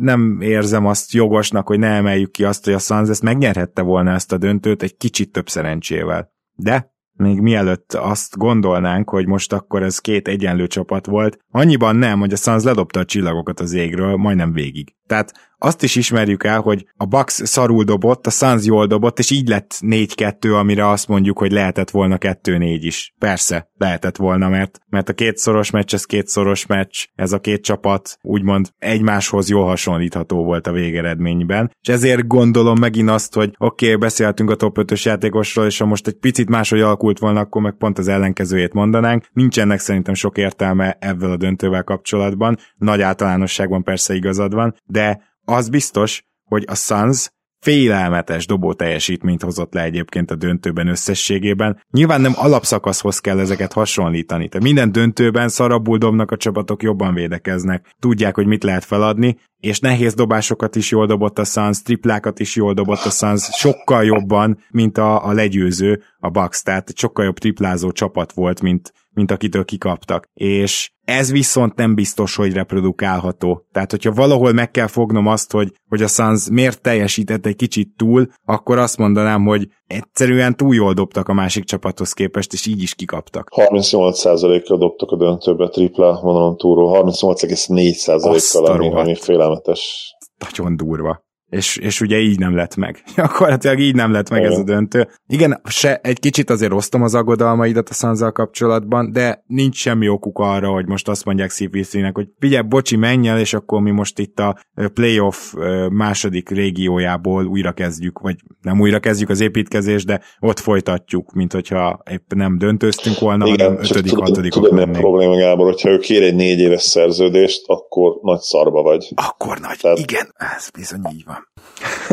nem érzem azt jogosnak, hogy ne emeljük ki azt, hogy a Suns ezt megnyerhette volna ezt a döntőt egy kicsit több szerencsével. De még mielőtt azt gondolnánk, hogy most akkor ez két egyenlő csapat volt, annyiban nem, hogy a Suns ledobta a csillagokat az égről, majdnem végig. Tehát azt is ismerjük el, hogy a Bucks szarul dobott, a Suns jól dobott, és így lett 4-2, amire azt mondjuk, hogy lehetett volna 2-4 is. Persze, lehetett volna, mert, mert a kétszoros meccs, ez kétszoros meccs, ez a két csapat úgymond egymáshoz jól hasonlítható volt a végeredményben, és ezért gondolom megint azt, hogy oké, okay, beszéltünk a top 5-ös játékosról, és ha most egy picit máshogy alakult volna, akkor meg pont az ellenkezőjét mondanánk. Nincsenek szerintem sok értelme ebben a döntővel kapcsolatban, nagy általánosságban persze igazad van, de az biztos, hogy a Suns félelmetes dobó teljesítményt hozott le egyébként a döntőben összességében. Nyilván nem alapszakaszhoz kell ezeket hasonlítani. Tehát minden döntőben szarabbul dobnak a csapatok, jobban védekeznek, tudják, hogy mit lehet feladni, és nehéz dobásokat is jól dobott a Suns, triplákat is jól dobott a Suns, sokkal jobban, mint a, a legyőző, a Bucks, tehát sokkal jobb triplázó csapat volt, mint, mint akitől kikaptak. És ez viszont nem biztos, hogy reprodukálható. Tehát, hogyha valahol meg kell fognom azt, hogy, hogy a Suns miért teljesített egy kicsit túl, akkor azt mondanám, hogy egyszerűen túl jól dobtak a másik csapathoz képest, és így is kikaptak. 38%-kal dobtak a döntőbe tripla vonalon túlról, 38,4%-kal, ami, ami félelmetes. Nagyon durva és, és ugye így nem lett meg. [laughs] Gyakorlatilag így nem lett meg ez a döntő. Igen, se egy kicsit azért osztom az aggodalmaidat a Sanzal kapcsolatban, de nincs semmi okuk arra, hogy most azt mondják CPC-nek, hogy figyelj, bocsi, menj el, és akkor mi most itt a playoff második régiójából újra kezdjük, vagy nem újra kezdjük az építkezést, de ott folytatjuk, mint hogyha épp nem döntöztünk volna, Igen, hanem ötödik, hatodik Tudod, mi a probléma, Gábor, hogyha ő kér egy négy éves szerződést, akkor nagy szarba vagy. Akkor nagy, Tehát... igen, ez bizony így van.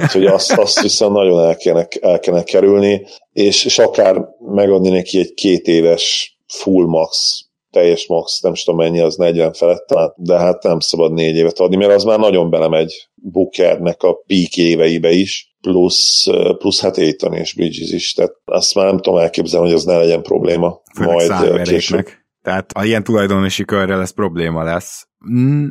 Úgyhogy azt, azt viszont nagyon el kellene, el kellene kerülni, és, és akár megadni neki egy két éves full max teljes max, nem tudom mennyi, az 40 felett, de hát nem szabad négy évet adni, mert az már nagyon belemegy Bookernek a peak éveibe is, plusz, plusz hát Aiton és Bridges is, tehát azt már nem tudom elképzelni, hogy az ne legyen probléma. Főleg majd később. Tehát a ilyen tulajdonosi körrel ez probléma lesz.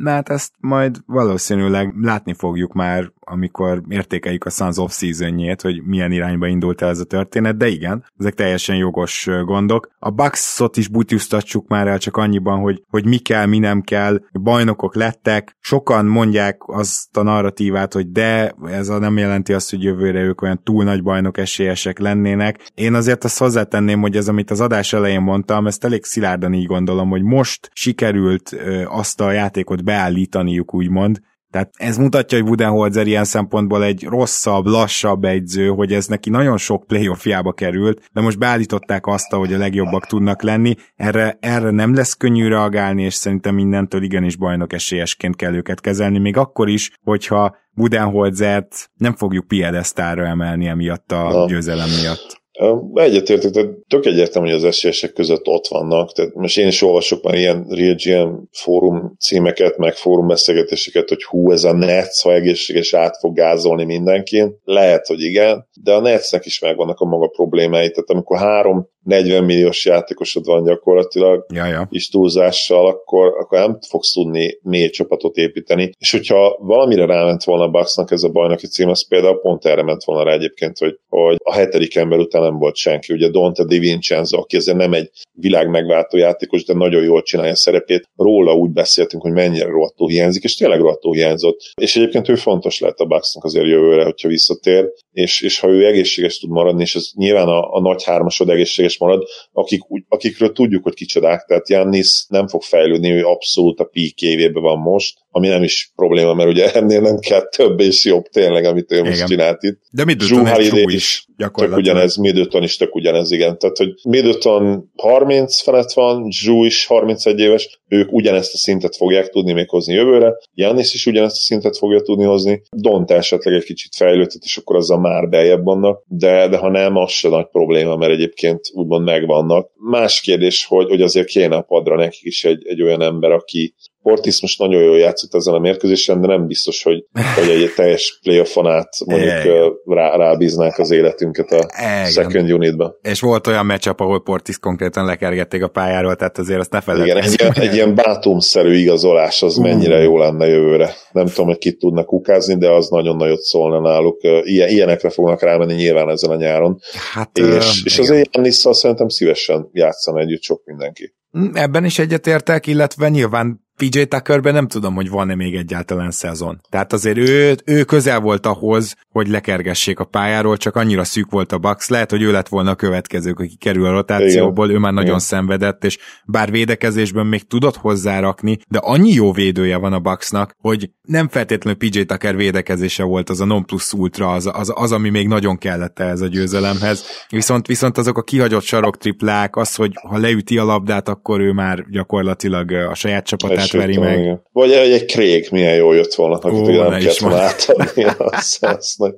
Mert ezt majd valószínűleg látni fogjuk már, amikor értékeljük a Suns off season hogy milyen irányba indult el ez a történet, de igen, ezek teljesen jogos gondok. A Bucks-ot is bútiusztatsuk már el csak annyiban, hogy, hogy mi kell, mi nem kell, bajnokok lettek, sokan mondják azt a narratívát, hogy de ez a nem jelenti azt, hogy jövőre ők olyan túl nagy bajnok esélyesek lennének. Én azért azt hozzátenném, hogy ez, amit az adás elején mondtam, ezt elég szilárdan így gondolom, hogy most sikerült azt a játékot beállítaniuk, úgymond. Tehát ez mutatja, hogy Budenholzer ilyen szempontból egy rosszabb, lassabb egyző, hogy ez neki nagyon sok playoffjába került, de most beállították azt, hogy a legjobbak tudnak lenni. Erre, erre nem lesz könnyű reagálni, és szerintem mindentől igenis bajnok esélyesként kell őket kezelni, még akkor is, hogyha Budenholzert nem fogjuk piedesztára emelni emiatt a győzelem miatt. Egyetértek, tehát tök egyértelmű, hogy az esélyesek között ott vannak. Tehát most én is olvasok már ilyen Real GM fórum címeket, meg fórum beszélgetéseket, hogy hú, ez a Nets, ha egészséges át fog gázolni mindenkin. Lehet, hogy igen, de a Netsnek is megvannak a maga problémái. Tehát amikor három 40 milliós játékosod van gyakorlatilag, ja, ja. is túlzással, akkor, akkor nem fogsz tudni mély csapatot építeni. És hogyha valamire ráment volna a Bucksnak ez a bajnoki cím, az például pont erre ment volna rá egyébként, hogy, hogy a hetedik ember után nem volt senki. Ugye Dante Di Vincenzo, aki ezzel nem egy világ megváltó játékos, de nagyon jól csinálja a szerepét. Róla úgy beszéltünk, hogy mennyire rohadtó hiányzik, és tényleg rohadtó hiányzott. És egyébként ő fontos lehet a Bucksnak azért jövőre, hogyha visszatér, és, és ha ő egészséges tud maradni, és ez nyilván a, a nagy hármasod egészséges és marad, akik, akikről tudjuk, hogy kicsodák, tehát Jannis nem fog fejlődni, ő abszolút a peak évében van most, ami nem is probléma, mert ugye ennél nem kell több és jobb tényleg, amit ő igen. most csinált itt. De Middleton és is, is tök ugyanez, Middleton is tök ugyanez, igen. Tehát, hogy Middleton 30 felett van, Drew is 31 éves, ők ugyanezt a szintet fogják tudni még hozni jövőre, Jannis is ugyanezt a szintet fogja tudni hozni, Dont esetleg egy kicsit fejlődhet, és akkor azzal már beljebb vannak, de, de ha nem, az se nagy probléma, mert egyébként úgymond megvannak. Más kérdés, hogy, hogy azért kéne a padra nekik is egy, egy olyan ember, aki, Portis most nagyon jól játszott ezen a mérkőzésen, de nem biztos, hogy, hogy egy, teljes playoffon át mondjuk rá, rábíznánk az életünket a Igen. second unitba. És volt olyan meccsap, ahol Portis konkrétan lekergették a pályáról, tehát azért azt ne felejtsd. Igen, egy, egy ilyen bátumszerű igazolás az uh. mennyire jó lenne jövőre. Nem tudom, hogy kit tudnak kukázni, de az nagyon nagyot szólna náluk. Ilyen, ilyenekre fognak rámenni nyilván ezen a nyáron. Hát, és, uh, és azért Jannisszal szerintem szívesen játszana együtt sok mindenki. Ebben is egyetértek, illetve nyilván PJ Tuckerben nem tudom, hogy van-e még egyáltalán szezon. Tehát azért ő, ő közel volt ahhoz, hogy lekergessék a pályáról, csak annyira szűk volt a Bucks, lehet, hogy ő lett volna a következő, aki kerül a rotációból, Igen. ő már nagyon Igen. szenvedett, és bár védekezésben még tudott hozzárakni, de annyi jó védője van a Bucksnak, hogy nem feltétlenül PJ Tucker védekezése volt az a non plus ultra, az, az, az ami még nagyon kellett ez a győzelemhez. Viszont, viszont azok a kihagyott sarok triplák, az, hogy ha leüti a labdát, akkor ő már gyakorlatilag a saját csapatát átveri meg. Igen. Vagy egy, Craig milyen jó jött volna, akit ugye nem kellett volna átadni a Sunsnak.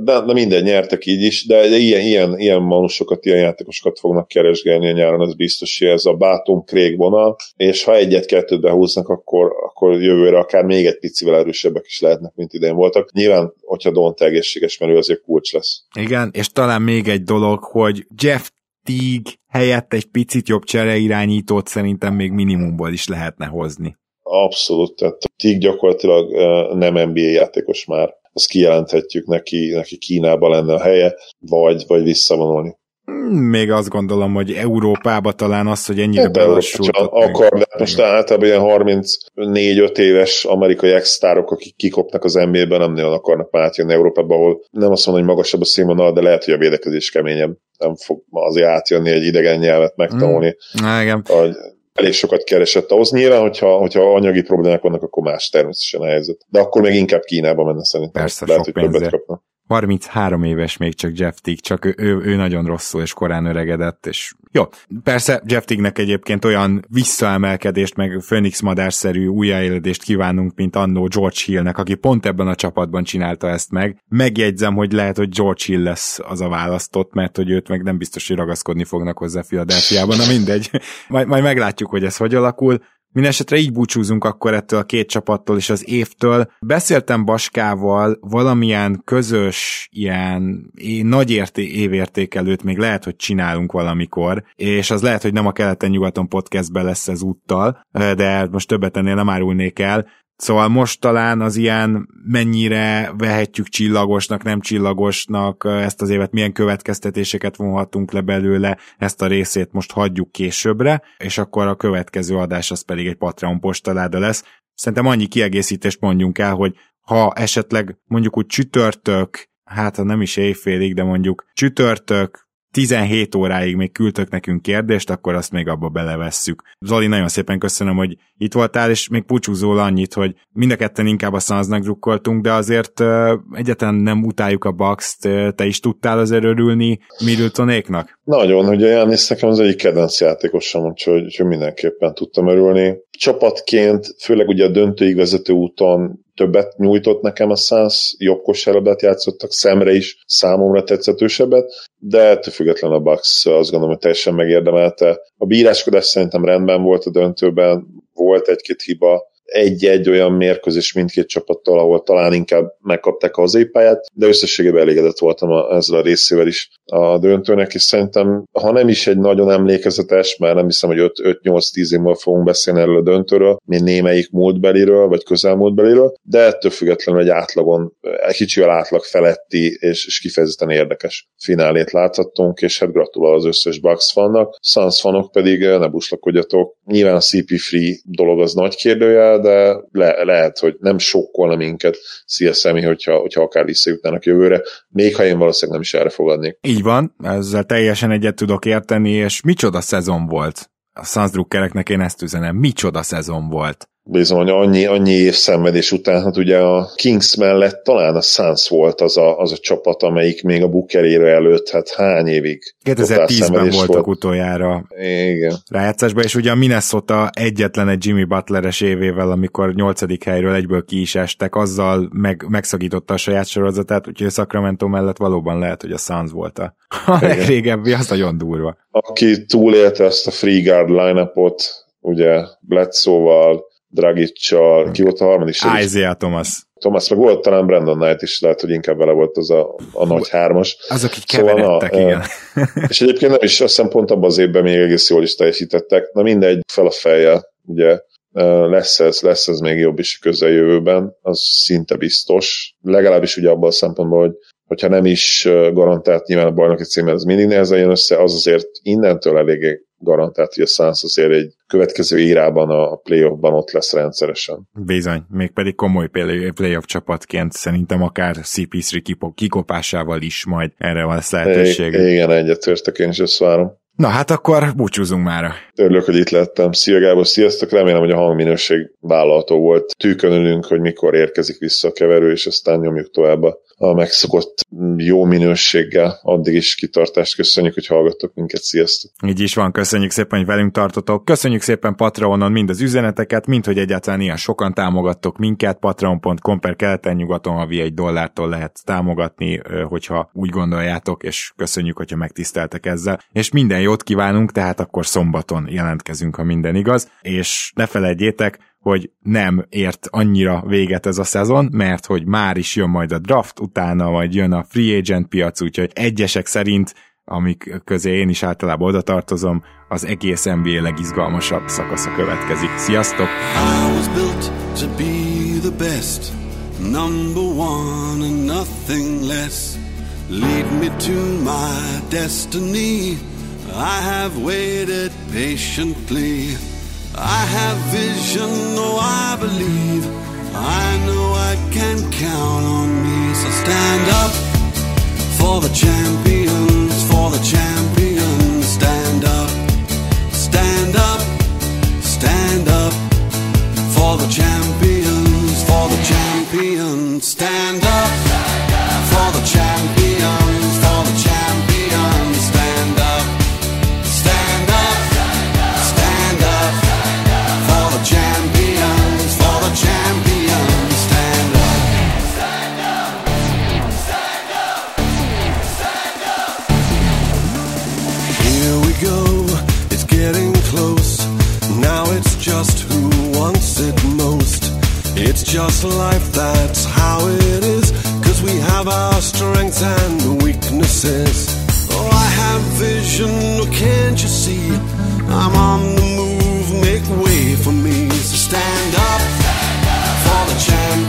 De, de minden nyertek így is, de ilyen, ilyen, ilyen manusokat, ilyen játékosokat fognak keresgélni a nyáron, ez biztos, hogy ez a Bátum Craig vonal, és ha egyet-kettőt behúznak, akkor, akkor jövőre akár még egy picivel erősebbek is lehetnek, mint idén voltak. Nyilván, hogyha Dont egészséges, mert ő azért kulcs lesz. Igen, és talán még egy dolog, hogy Jeff Teague helyett egy picit jobb csereirányítót szerintem még minimumból is lehetne hozni. Abszolút, tehát Teague gyakorlatilag nem NBA játékos már. Azt kijelenthetjük neki, neki Kínába lenne a helye, vagy, vagy visszavonulni. Még azt gondolom, hogy Európába talán az, hogy ennyire hát belassult. Akar, de most általában ilyen 34-5 éves amerikai ex-sztárok, akik kikopnak az NBA-ben, nem nagyon akarnak átjönni Európába, ahol nem azt mondom, hogy magasabb a színvonal, de lehet, hogy a védekezés keményebb. Nem fog azért átjönni egy idegen nyelvet megtanulni. Mm. igen. Hogy elég sokat keresett ahhoz. Nyilván, hogyha, hogyha anyagi problémák vannak, akkor más természetesen a helyzet. De akkor még inkább Kínába menne szerintem. Persze, Lehet, hogy többet kapna. 33 éves még csak Jeff Tick, csak ő, ő, ő nagyon rosszul és korán öregedett, és jó, persze Jeff Ticknek egyébként olyan visszaemelkedést, meg Phoenix madárszerű újjáéledést kívánunk, mint annó George Hillnek, aki pont ebben a csapatban csinálta ezt meg. Megjegyzem, hogy lehet, hogy George Hill lesz az a választott, mert hogy őt meg nem biztos, hogy ragaszkodni fognak hozzá Philadelphia-ban, na mindegy. Majd, majd meglátjuk, hogy ez hogy alakul. Mindenesetre így búcsúzunk akkor ettől a két csapattól és az évtől. Beszéltem Baskával valamilyen közös, ilyen nagy érté évértékelőt még lehet, hogy csinálunk valamikor, és az lehet, hogy nem a keleten-nyugaton podcastben lesz ez úttal, de most többet ennél nem árulnék el. Szóval most talán az ilyen mennyire vehetjük csillagosnak, nem csillagosnak, ezt az évet milyen következtetéseket vonhatunk le belőle, ezt a részét most hagyjuk későbbre, és akkor a következő adás az pedig egy Patreon postaláda lesz. Szerintem annyi kiegészítést mondjunk el, hogy ha esetleg mondjuk úgy csütörtök, hát ha nem is éjfélig, de mondjuk csütörtök, 17 óráig még küldtök nekünk kérdést, akkor azt még abba belevesszük. Zoli, nagyon szépen köszönöm, hogy itt voltál, és még pucsúzól annyit, hogy mind a ketten inkább a Sunsnak drukkoltunk, de azért uh, egyetlen nem utáljuk a bucks te is tudtál azért örülni Middletonéknak? Nagyon, ugye Jánisz nekem az egyik kedvenc játékosom, úgyhogy, úgyhogy mindenképpen tudtam örülni. Csapatként, főleg ugye a döntőigazató úton többet nyújtott nekem a Suns, jobb kosárlabdát játszottak, szemre is számomra tetszetősebbet, de ettől független a Bucks azt gondolom, hogy teljesen megérdemelte. A bíráskodás szerintem rendben volt a döntőben, volt egy-két hiba, egy-egy olyan mérkőzés mindkét csapattal, ahol talán inkább megkapták a hazépályát, de összességében elégedett voltam a, ezzel a részével is a döntőnek, és szerintem, ha nem is egy nagyon emlékezetes, mert nem hiszem, hogy 5-8-10 évvel fogunk beszélni erről a döntőről, mint némelyik múltbeliről, vagy közelmúltbeliről, de ettől függetlenül egy átlagon, egy kicsivel átlag feletti, és, és kifejezetten érdekes finálét láthattunk, és hát gratulál az összes Bucks fannak. Suns fanok pedig ne buslakodjatok. Nyilván a CP3 dolog az nagy kérdőjel, de le, lehet, hogy nem sokkolna minket Szemi, hogyha, hogyha akár visszajutnának jövőre, még ha én valószínűleg nem is erre fogadnék. Így van, ezzel teljesen egyet tudok érteni, és micsoda szezon volt. A Sunsdruckereknek én ezt üzenem, micsoda szezon volt. Hogy annyi, annyi év szenvedés után, hát ugye a Kings mellett talán a Suns volt az a, az a csapat, amelyik még a Booker előtt, hát hány évig 2010-ben voltak volt. utoljára Igen. rájátszásban, és ugye a Minnesota egyetlen egy Jimmy Butleres évével, amikor nyolcadik helyről egyből ki is estek, azzal meg, megszakította a saját sorozatát, úgyhogy a Sacramento mellett valóban lehet, hogy a Suns volt a, a legrégebbi, az nagyon durva. Aki túlélte ezt a Free Guard line-upot, ugye Bledsoe-val, Dragic-csal, ki volt a harmadik? Isaiah Thomas. Thomas, meg volt talán Brandon Knight is, lehet, hogy inkább vele volt az a, a nagy hármas. Azok így keveredtek, szóval, igen. [laughs] és egyébként nem is, azt hiszem pont abban az évben még egész jól is teljesítettek. Na mindegy, fel a fejjel, ugye lesz ez, lesz ez még jobb is a közeljövőben, az szinte biztos. Legalábbis ugye abban a szempontból, hogy hogyha nem is garantált nyilván a bajnoki címmel, ez mindig nehezen jön össze, az azért innentől eléggé garantált, hogy a Suns azért egy következő írában a playoffban ott lesz rendszeresen. Bizony, mégpedig komoly playoff csapatként szerintem akár CP3 kikopásával is majd erre van lehetőség. Igen, egyetértek, én is ezt várom. Na hát akkor búcsúzunk már. Örülök, hogy itt lettem. Szia Gábor, sziasztok! Remélem, hogy a hangminőség vállalható volt. Tűkönülünk, hogy mikor érkezik vissza a keverő, és aztán nyomjuk tovább a megszokott jó minőséggel. Addig is kitartást köszönjük, hogy hallgattok minket. Sziasztok! Így is van, köszönjük szépen, hogy velünk tartotok. Köszönjük szépen Patreonon mind az üzeneteket, mint hogy egyáltalán ilyen sokan támogattok minket. Patreon.com per keleten nyugaton havi egy dollártól lehet támogatni, hogyha úgy gondoljátok, és köszönjük, hogyha megtiszteltek ezzel. És minden jót kívánunk, tehát akkor szombaton jelentkezünk, ha minden igaz. És ne felejtjétek, hogy nem ért annyira véget ez a szezon, mert hogy már is jön majd a draft, utána majd jön a free agent piac, úgyhogy egyesek szerint amik közé én is általában oda tartozom, az egész NBA legizgalmasabb szakasza következik. Sziasztok! Lead me to my destiny. I have waited patiently. I have vision, oh, I believe. I know I can count on me. So stand up for the champions, for the champions. Stand up, stand up, stand up for the champions, for the champions. Stand up just life, that's how it is. Cause we have our strengths and weaknesses. Oh, I have vision, oh, can't you see? I'm on the move, make way for me. So stand up for the champions,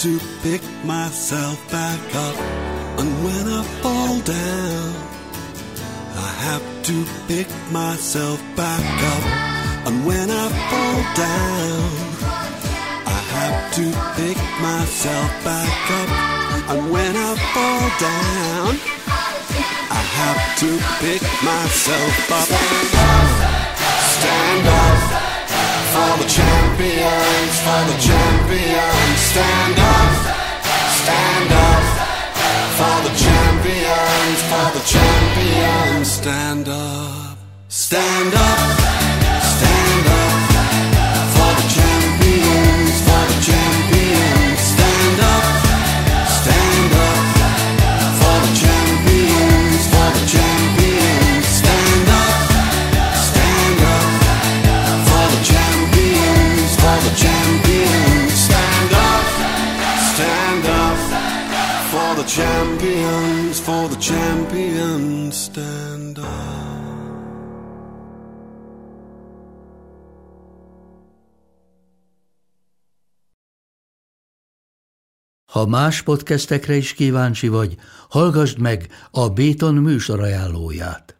to pick myself back up. And when I fall down, I have to pick myself back up. And when I fall down, I have to pick myself back up. And when I fall down, I have to pick myself up. Stand up for the champions, for the champions. Stand up, stand up for the champions, for the champions. Stand up, stand up, stand up. Ha más podcastekre is kíváncsi vagy, hallgassd meg a Béton műsor ajánlóját.